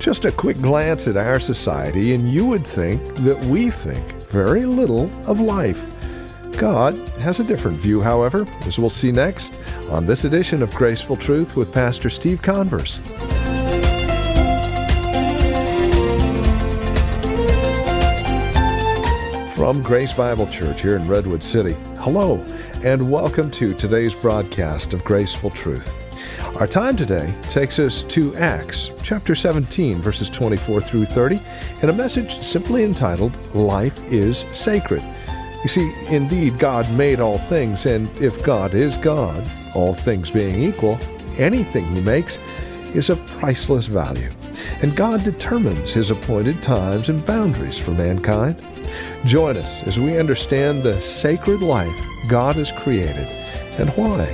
Just a quick glance at our society, and you would think that we think very little of life. God has a different view, however, as we'll see next on this edition of Graceful Truth with Pastor Steve Converse. From Grace Bible Church here in Redwood City, hello, and welcome to today's broadcast of Graceful Truth. Our time today takes us to Acts chapter 17, verses 24 through 30, and a message simply entitled, Life is Sacred. You see, indeed, God made all things, and if God is God, all things being equal, anything He makes is of priceless value. And God determines His appointed times and boundaries for mankind. Join us as we understand the sacred life God has created and why.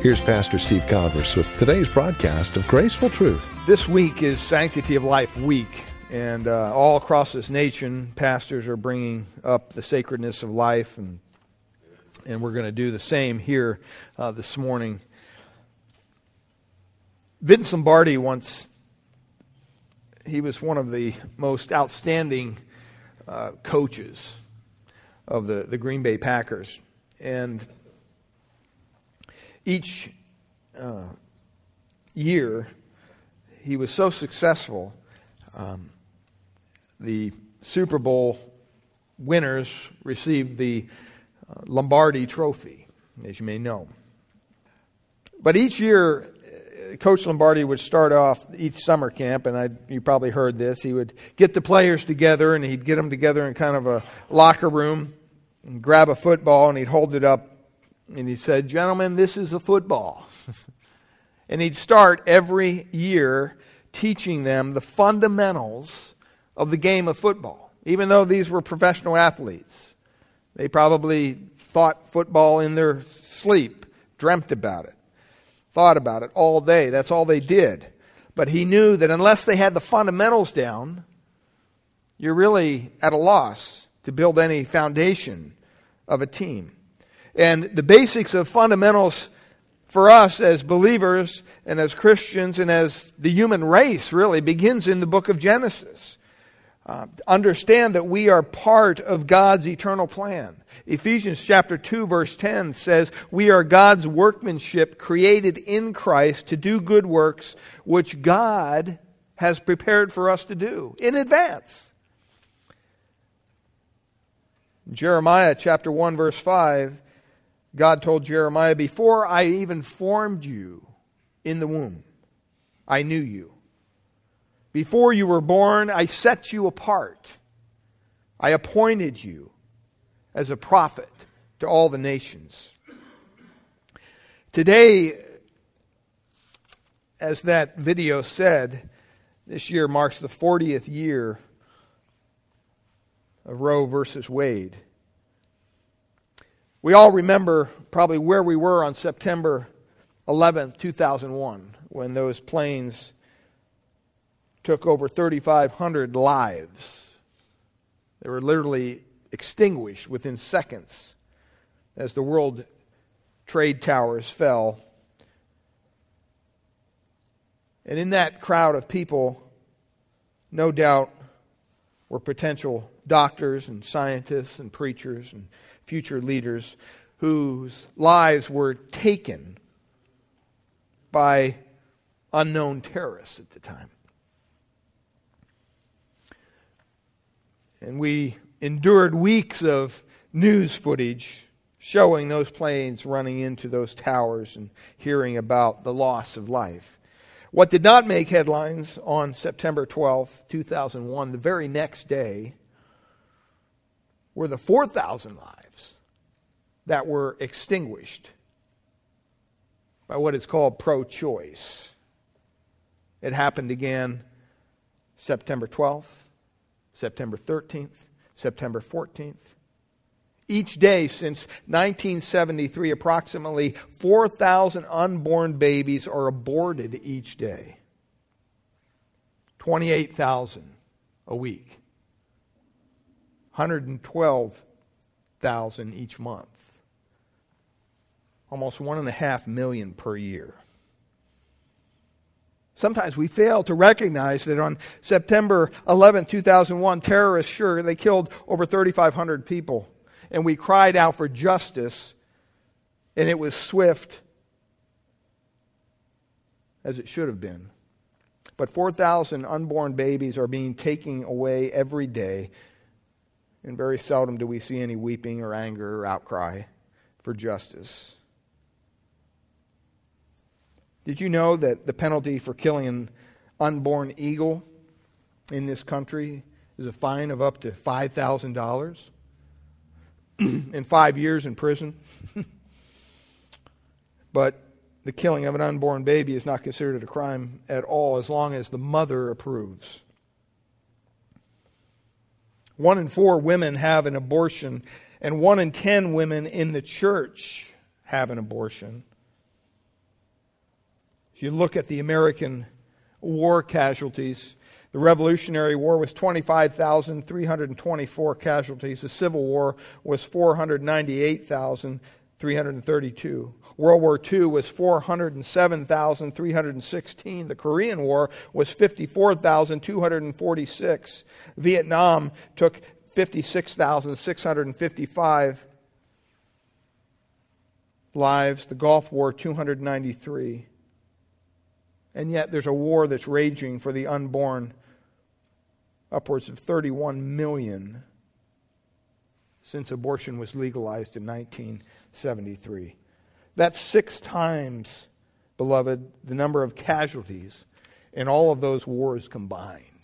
Here's Pastor Steve Converse with today's broadcast of Graceful Truth. This week is Sanctity of Life Week, and uh, all across this nation, pastors are bringing up the sacredness of life, and and we're going to do the same here uh, this morning. Vince Lombardi once he was one of the most outstanding uh, coaches of the, the Green Bay Packers, and each uh, year he was so successful. Um, the Super Bowl winners received the uh, Lombardi Trophy, as you may know. But each year, Coach Lombardi would start off each summer camp, and I, you probably heard this. He would get the players together, and he'd get them together in kind of a locker room, and grab a football, and he'd hold it up and he said, Gentlemen, this is a football. and he'd start every year teaching them the fundamentals of the game of football, even though these were professional athletes. They probably thought football in their sleep, dreamt about it, thought about it all day. That's all they did. But he knew that unless they had the fundamentals down, you're really at a loss to build any foundation of a team. And the basics of fundamentals for us as believers and as Christians and as the human race really begins in the book of Genesis. Uh, understand that we are part of God's eternal plan. Ephesians chapter 2 verse 10 says, "We are God's workmanship created in Christ to do good works which God has prepared for us to do in advance." Jeremiah chapter 1 verse 5 God told Jeremiah, Before I even formed you in the womb, I knew you. Before you were born, I set you apart. I appointed you as a prophet to all the nations. Today, as that video said, this year marks the 40th year of Roe versus Wade. We all remember probably where we were on September 11th, 2001, when those planes took over 3,500 lives. They were literally extinguished within seconds as the World Trade Towers fell. And in that crowd of people, no doubt, were potential doctors and scientists and preachers and future leaders whose lives were taken by unknown terrorists at the time. And we endured weeks of news footage showing those planes running into those towers and hearing about the loss of life. What did not make headlines on September 12, 2001, the very next day, were the 4,000 lives that were extinguished by what is called pro choice. It happened again September 12th, September 13th, September 14th. Each day since 1973, approximately 4,000 unborn babies are aborted each day. 28,000 a week. 112,000 each month almost one and a half million per year. Sometimes we fail to recognize that on September 11, 2001, terrorists, sure, they killed over 3,500 people. And we cried out for justice, and it was swift as it should have been. But 4,000 unborn babies are being taken away every day, and very seldom do we see any weeping or anger or outcry for justice. Did you know that the penalty for killing an unborn eagle in this country is a fine of up to $5,000 and five years in prison? but the killing of an unborn baby is not considered a crime at all as long as the mother approves. One in four women have an abortion, and one in ten women in the church have an abortion. If you look at the American war casualties, the Revolutionary War was 25,324 casualties. The Civil War was 498,332. World War II was 407,316. The Korean War was 54,246. Vietnam took 56,655 lives. The Gulf War, 293. And yet there's a war that's raging for the unborn, upwards of 31 million since abortion was legalized in 1973. That's six times, beloved, the number of casualties in all of those wars combined.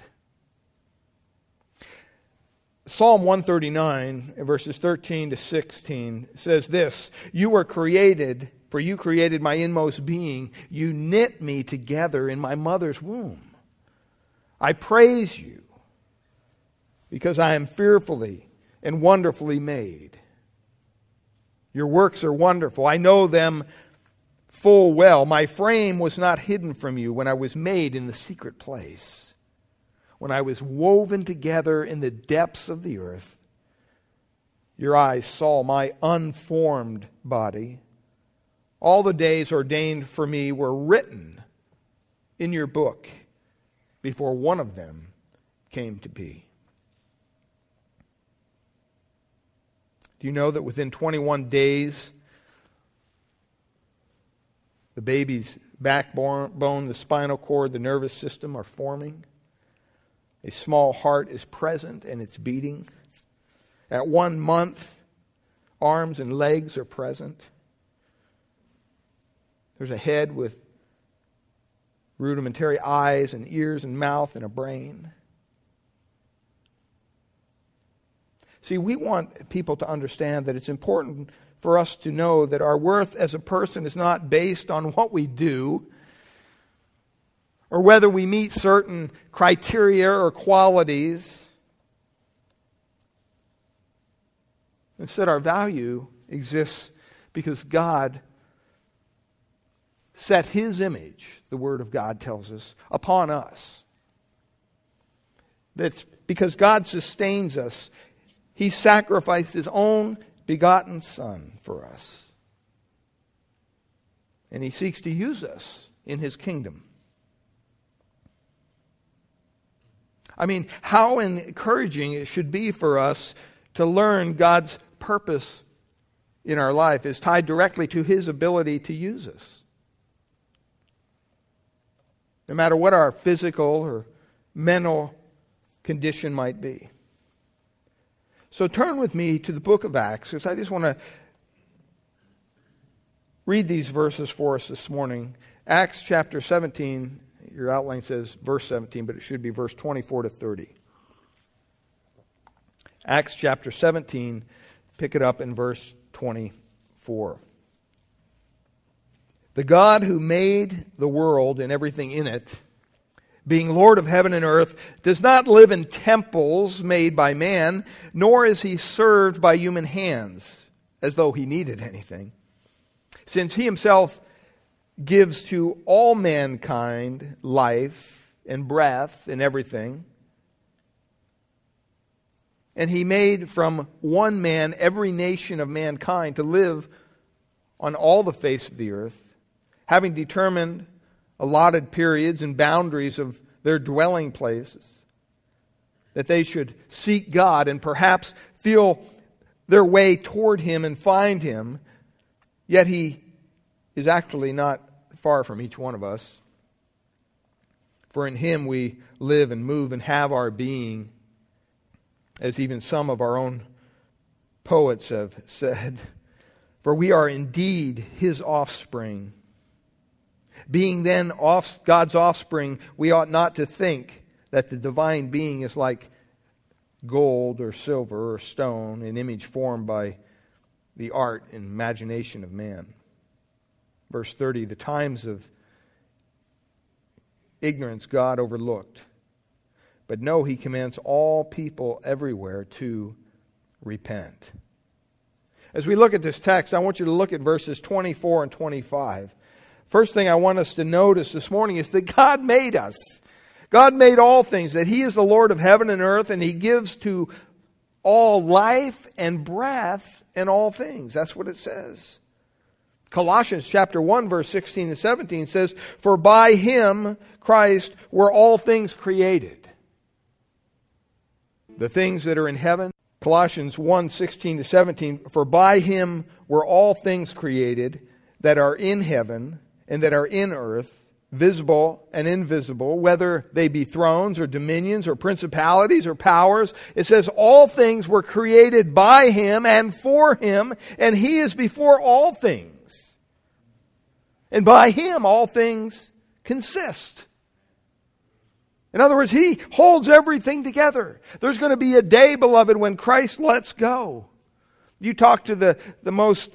Psalm 139, verses 13 to 16, says this You were created for you created my inmost being. You knit me together in my mother's womb. I praise you because I am fearfully and wonderfully made. Your works are wonderful. I know them full well. My frame was not hidden from you when I was made in the secret place, when I was woven together in the depths of the earth. Your eyes saw my unformed body. All the days ordained for me were written in your book before one of them came to be. Do you know that within 21 days, the baby's backbone, the spinal cord, the nervous system are forming? A small heart is present and it's beating. At one month, arms and legs are present. There's a head with rudimentary eyes and ears and mouth and a brain. See, we want people to understand that it's important for us to know that our worth as a person is not based on what we do or whether we meet certain criteria or qualities. Instead, our value exists because God set his image, the Word of God tells us, upon us. That's because God sustains us. He sacrificed his own begotten Son for us. And he seeks to use us in his kingdom. I mean, how encouraging it should be for us to learn God's purpose in our life is tied directly to his ability to use us no matter what our physical or mental condition might be. So turn with me to the book of Acts, because I just want to read these verses for us this morning. Acts chapter 17, your outline says verse 17, but it should be verse 24 to 30. Acts chapter 17, pick it up in verse 24. The God who made the world and everything in it, being Lord of heaven and earth, does not live in temples made by man, nor is he served by human hands, as though he needed anything. Since he himself gives to all mankind life and breath and everything, and he made from one man every nation of mankind to live on all the face of the earth, having determined allotted periods and boundaries of their dwelling places, that they should seek God and perhaps feel their way toward Him and find Him, yet He is actually not far from each one of us. For in Him we live and move and have our being, as even some of our own poets have said. For we are indeed His offspring. Being then off, God's offspring, we ought not to think that the divine being is like gold or silver or stone, an image formed by the art and imagination of man. Verse 30 the times of ignorance God overlooked. But no, he commands all people everywhere to repent. As we look at this text, I want you to look at verses 24 and 25. First thing I want us to notice this morning is that God made us. God made all things, that He is the Lord of heaven and earth, and He gives to all life and breath in all things. That's what it says. Colossians chapter 1 verse 16 and 17 says, "For by him Christ were all things created." The things that are in heaven, Colossians 1 16 to 17, "For by him were all things created that are in heaven and that are in earth, visible and invisible, whether they be thrones or dominions or principalities or powers. It says all things were created by him and for him, and he is before all things. And by him all things consist. In other words, he holds everything together. There's going to be a day, beloved, when Christ lets go. You talk to the, the most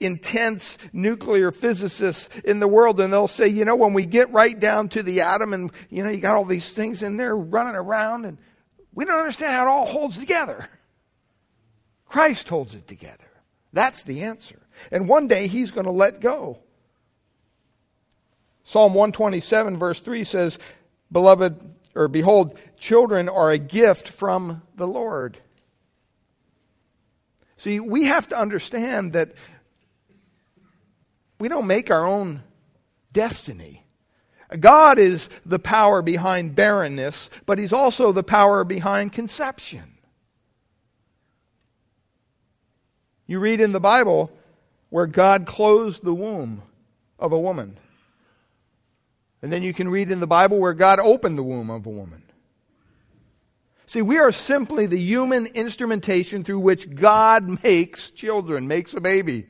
intense nuclear physicists in the world and they'll say, you know, when we get right down to the atom and, you know, you got all these things in there running around and we don't understand how it all holds together. Christ holds it together. That's the answer. And one day he's going to let go. Psalm 127 verse 3 says, Beloved, or behold, children are a gift from the Lord. See, we have to understand that we don't make our own destiny. God is the power behind barrenness, but He's also the power behind conception. You read in the Bible where God closed the womb of a woman. And then you can read in the Bible where God opened the womb of a woman. See, we are simply the human instrumentation through which God makes children, makes a baby.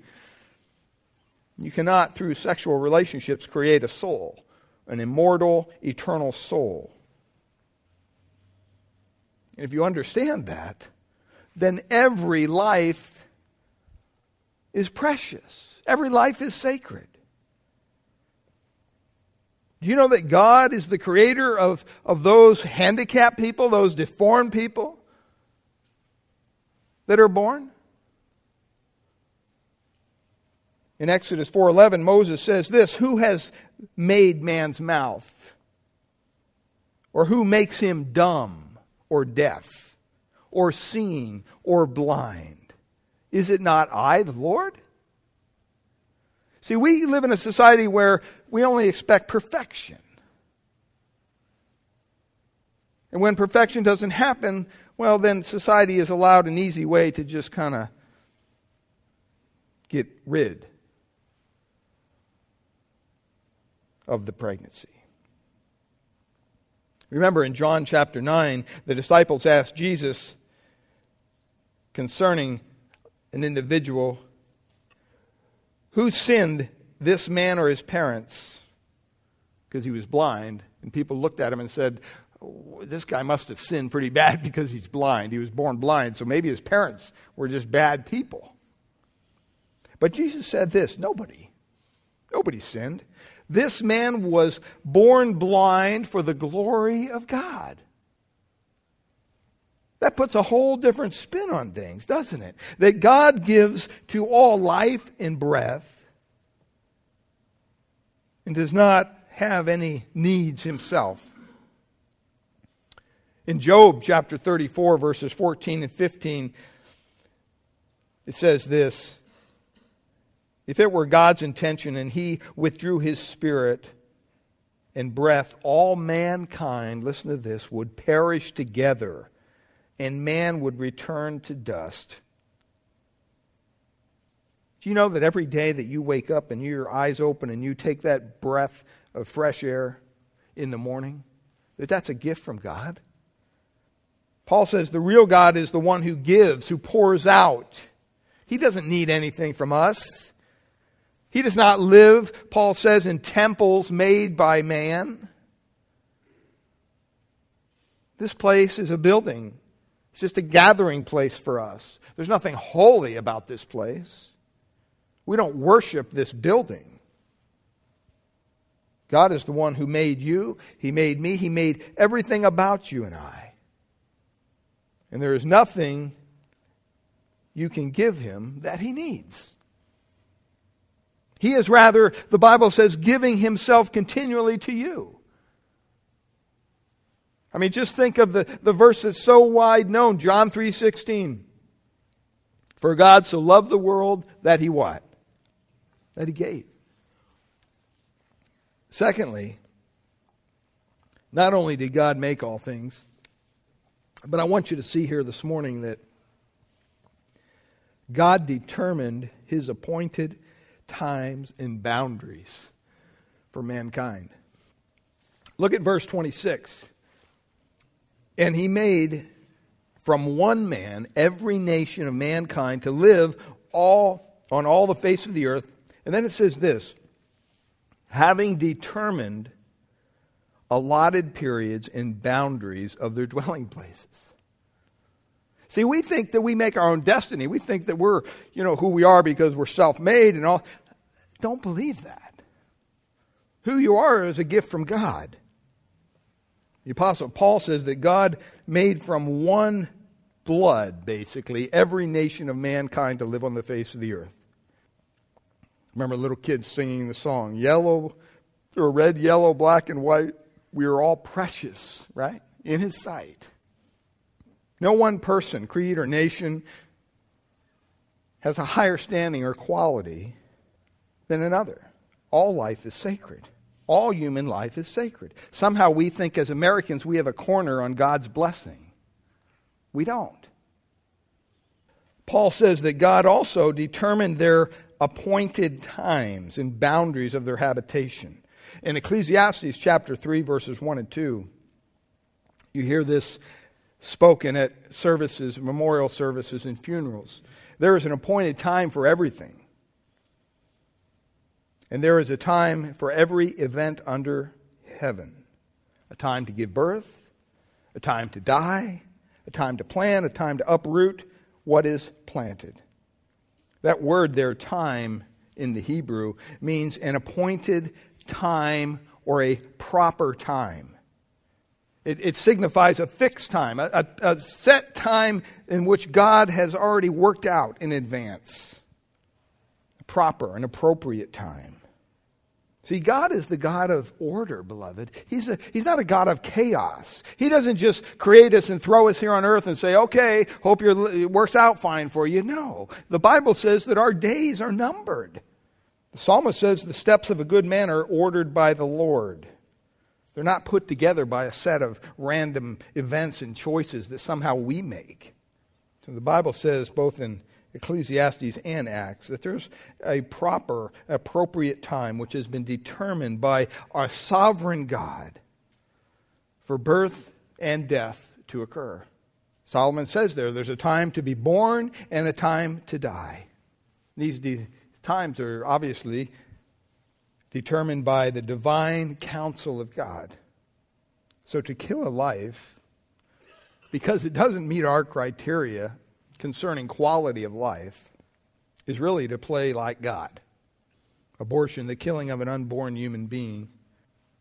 You cannot, through sexual relationships, create a soul, an immortal, eternal soul. And if you understand that, then every life is precious, every life is sacred. Do you know that God is the creator of, of those handicapped people, those deformed people that are born? In Exodus 4:11 Moses says this, who has made man's mouth? Or who makes him dumb or deaf or seeing or blind? Is it not I, the Lord? See, we live in a society where we only expect perfection. And when perfection doesn't happen, well, then society is allowed an easy way to just kind of get rid of the pregnancy. Remember in John chapter 9, the disciples asked Jesus concerning an individual who sinned, this man or his parents? Because he was blind. And people looked at him and said, This guy must have sinned pretty bad because he's blind. He was born blind, so maybe his parents were just bad people. But Jesus said this nobody. Nobody sinned. This man was born blind for the glory of God. That puts a whole different spin on things, doesn't it? That God gives to all life and breath and does not have any needs himself. In Job chapter 34, verses 14 and 15, it says this If it were God's intention and He withdrew His Spirit and breath, all mankind, listen to this, would perish together and man would return to dust. Do you know that every day that you wake up and your eyes open and you take that breath of fresh air in the morning, that that's a gift from God? Paul says the real God is the one who gives, who pours out. He doesn't need anything from us. He does not live, Paul says, in temples made by man. This place is a building. It's just a gathering place for us. There's nothing holy about this place. We don't worship this building. God is the one who made you, He made me, He made everything about you and I. And there is nothing you can give Him that He needs. He is rather, the Bible says, giving Himself continually to you. I mean, just think of the, the verse that's so wide known, John 3.16. For God so loved the world that He what? That he gave. Secondly, not only did God make all things, but I want you to see here this morning that God determined his appointed times and boundaries for mankind. Look at verse 26. And he made from one man every nation of mankind to live all on all the face of the earth and then it says this having determined allotted periods and boundaries of their dwelling places. See, we think that we make our own destiny. We think that we're, you know, who we are because we're self-made and all. Don't believe that. Who you are is a gift from God. The apostle Paul says that God made from one blood, basically, every nation of mankind to live on the face of the earth remember little kids singing the song yellow or red, yellow, black, and white. We are all precious, right? In His sight. No one person, creed, or nation has a higher standing or quality than another. All life is sacred. All human life is sacred. Somehow we think as Americans we have a corner on God's blessing. We don't. Paul says that God also determined their appointed times and boundaries of their habitation. In Ecclesiastes chapter 3, verses 1 and 2, you hear this spoken at services, memorial services, and funerals. There is an appointed time for everything. And there is a time for every event under heaven a time to give birth, a time to die, a time to plant, a time to uproot what is planted. That word there, time, in the Hebrew, means an appointed time or a proper time. It, it signifies a fixed time, a, a, a set time in which God has already worked out in advance. A proper, an appropriate time. See, God is the God of order, beloved. He's, a, he's not a God of chaos. He doesn't just create us and throw us here on earth and say, okay, hope your, it works out fine for you. No. The Bible says that our days are numbered. The psalmist says the steps of a good man are ordered by the Lord. They're not put together by a set of random events and choices that somehow we make. So the Bible says, both in Ecclesiastes and Acts, that there's a proper, appropriate time which has been determined by our sovereign God for birth and death to occur. Solomon says there, there's a time to be born and a time to die. These de- times are obviously determined by the divine counsel of God. So to kill a life, because it doesn't meet our criteria, concerning quality of life is really to play like God. Abortion, the killing of an unborn human being,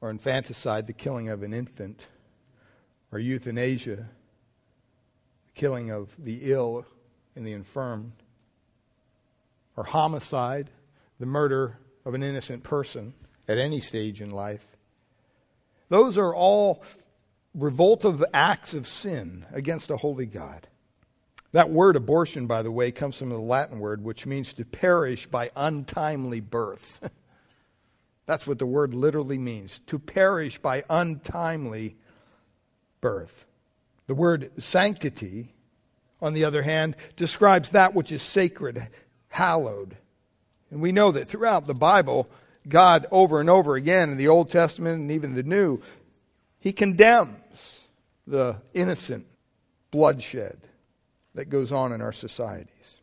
or infanticide, the killing of an infant, or euthanasia, the killing of the ill and the infirm, or homicide, the murder of an innocent person at any stage in life. Those are all revoltive acts of sin against a holy God. That word abortion, by the way, comes from the Latin word which means to perish by untimely birth. That's what the word literally means to perish by untimely birth. The word sanctity, on the other hand, describes that which is sacred, hallowed. And we know that throughout the Bible, God, over and over again in the Old Testament and even the New, He condemns the innocent bloodshed that goes on in our societies.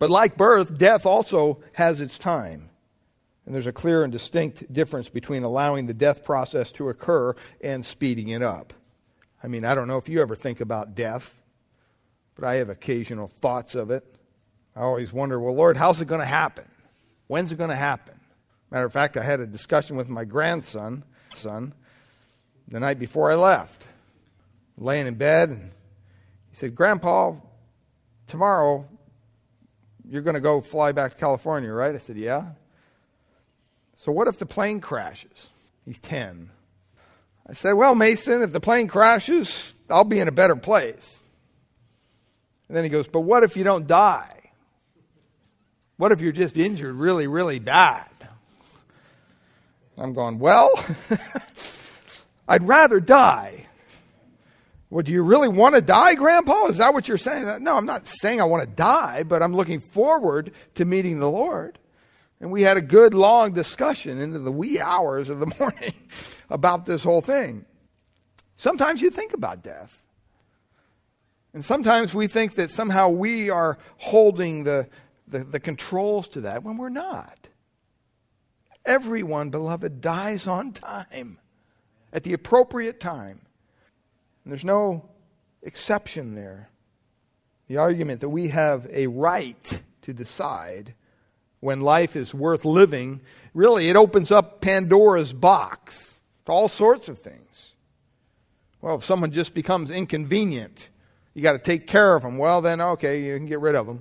But like birth, death also has its time. And there's a clear and distinct difference between allowing the death process to occur and speeding it up. I mean, I don't know if you ever think about death, but I have occasional thoughts of it. I always wonder, well, Lord, how's it going to happen? When's it going to happen? Matter of fact, I had a discussion with my grandson son, the night before I left. Laying in bed, and he said, Grandpa, tomorrow you're going to go fly back to California, right? I said, Yeah. So what if the plane crashes? He's 10. I said, Well, Mason, if the plane crashes, I'll be in a better place. And then he goes, But what if you don't die? What if you're just injured really, really bad? I'm going, Well, I'd rather die. Well, do you really want to die, Grandpa? Is that what you're saying? No, I'm not saying I want to die, but I'm looking forward to meeting the Lord. And we had a good long discussion into the wee hours of the morning about this whole thing. Sometimes you think about death. And sometimes we think that somehow we are holding the, the, the controls to that when we're not. Everyone, beloved, dies on time, at the appropriate time. And there's no exception there. The argument that we have a right to decide when life is worth living, really, it opens up Pandora's box to all sorts of things. Well, if someone just becomes inconvenient, you got to take care of them. Well, then, okay, you can get rid of them.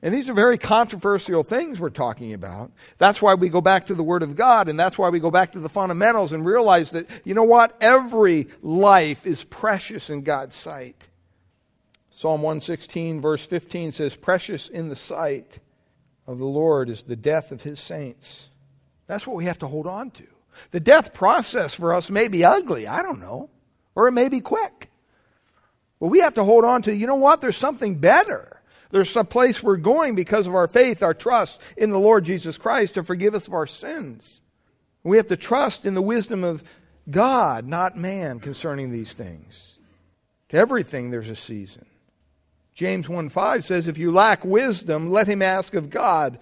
And these are very controversial things we're talking about. That's why we go back to the Word of God, and that's why we go back to the fundamentals and realize that, you know what? Every life is precious in God's sight. Psalm 116, verse 15 says, Precious in the sight of the Lord is the death of his saints. That's what we have to hold on to. The death process for us may be ugly, I don't know, or it may be quick. But we have to hold on to, you know what? There's something better. There's a place we're going because of our faith, our trust in the Lord Jesus Christ to forgive us of our sins. We have to trust in the wisdom of God, not man, concerning these things. To everything there's a season. James 1 5 says, If you lack wisdom, let him ask of God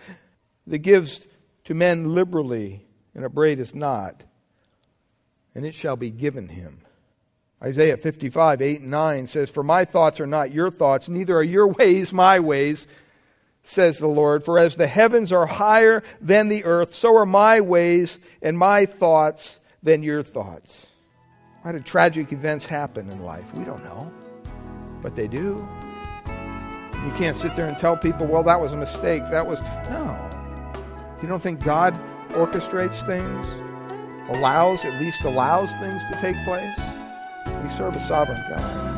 that gives to men liberally and upbraideth not, and it shall be given him. Isaiah 55, 8 and 9 says, For my thoughts are not your thoughts, neither are your ways my ways, says the Lord. For as the heavens are higher than the earth, so are my ways and my thoughts than your thoughts. Why do tragic events happen in life? We don't know. But they do. You can't sit there and tell people, well, that was a mistake. That was. No. You don't think God orchestrates things, allows, at least allows things to take place? We serve a sovereign God.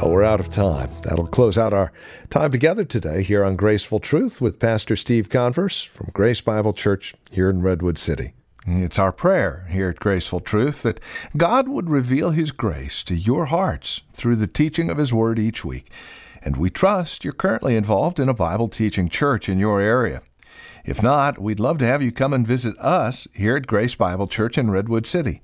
Well, we're out of time. That'll close out our time together today here on Graceful Truth with Pastor Steve Converse from Grace Bible Church here in Redwood City. It's our prayer here at Graceful Truth that God would reveal His grace to your hearts through the teaching of His Word each week. And we trust you're currently involved in a Bible teaching church in your area. If not, we'd love to have you come and visit us here at Grace Bible Church in Redwood City.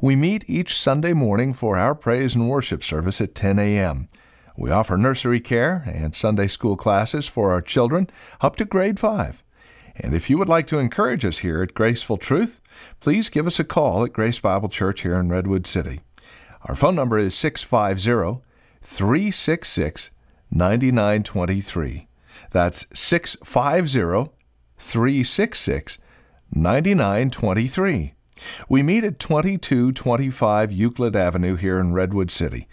We meet each Sunday morning for our praise and worship service at 10 a.m. We offer nursery care and Sunday school classes for our children up to grade 5. And if you would like to encourage us here at Graceful Truth, please give us a call at Grace Bible Church here in Redwood City. Our phone number is 650 366 9923. That's 650 366 9923. We meet at 2225 Euclid Avenue here in Redwood City.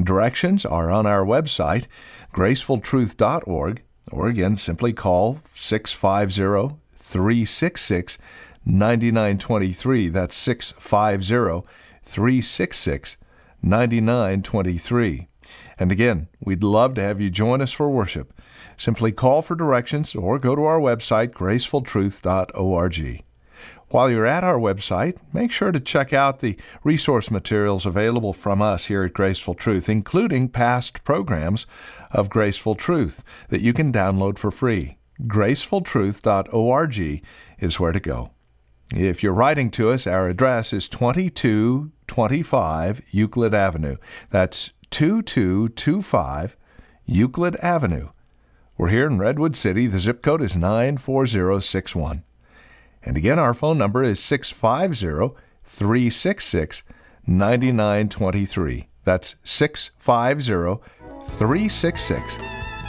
Directions are on our website, gracefultruth.org, or again, simply call 650 366 9923. That's 650 366 9923. And again, we'd love to have you join us for worship. Simply call for directions or go to our website, gracefultruth.org. While you're at our website, make sure to check out the resource materials available from us here at Graceful Truth, including past programs of Graceful Truth that you can download for free. gracefultruth.org is where to go. If you're writing to us, our address is 2225 Euclid Avenue. That's 2225 Euclid Avenue. We're here in Redwood City. The zip code is 94061. And again, our phone number is 650 366 9923. That's 650 366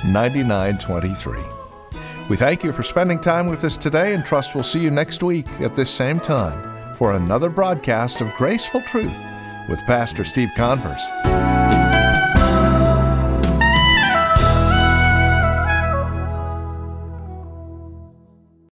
9923. We thank you for spending time with us today and trust we'll see you next week at this same time for another broadcast of Graceful Truth with Pastor Steve Converse.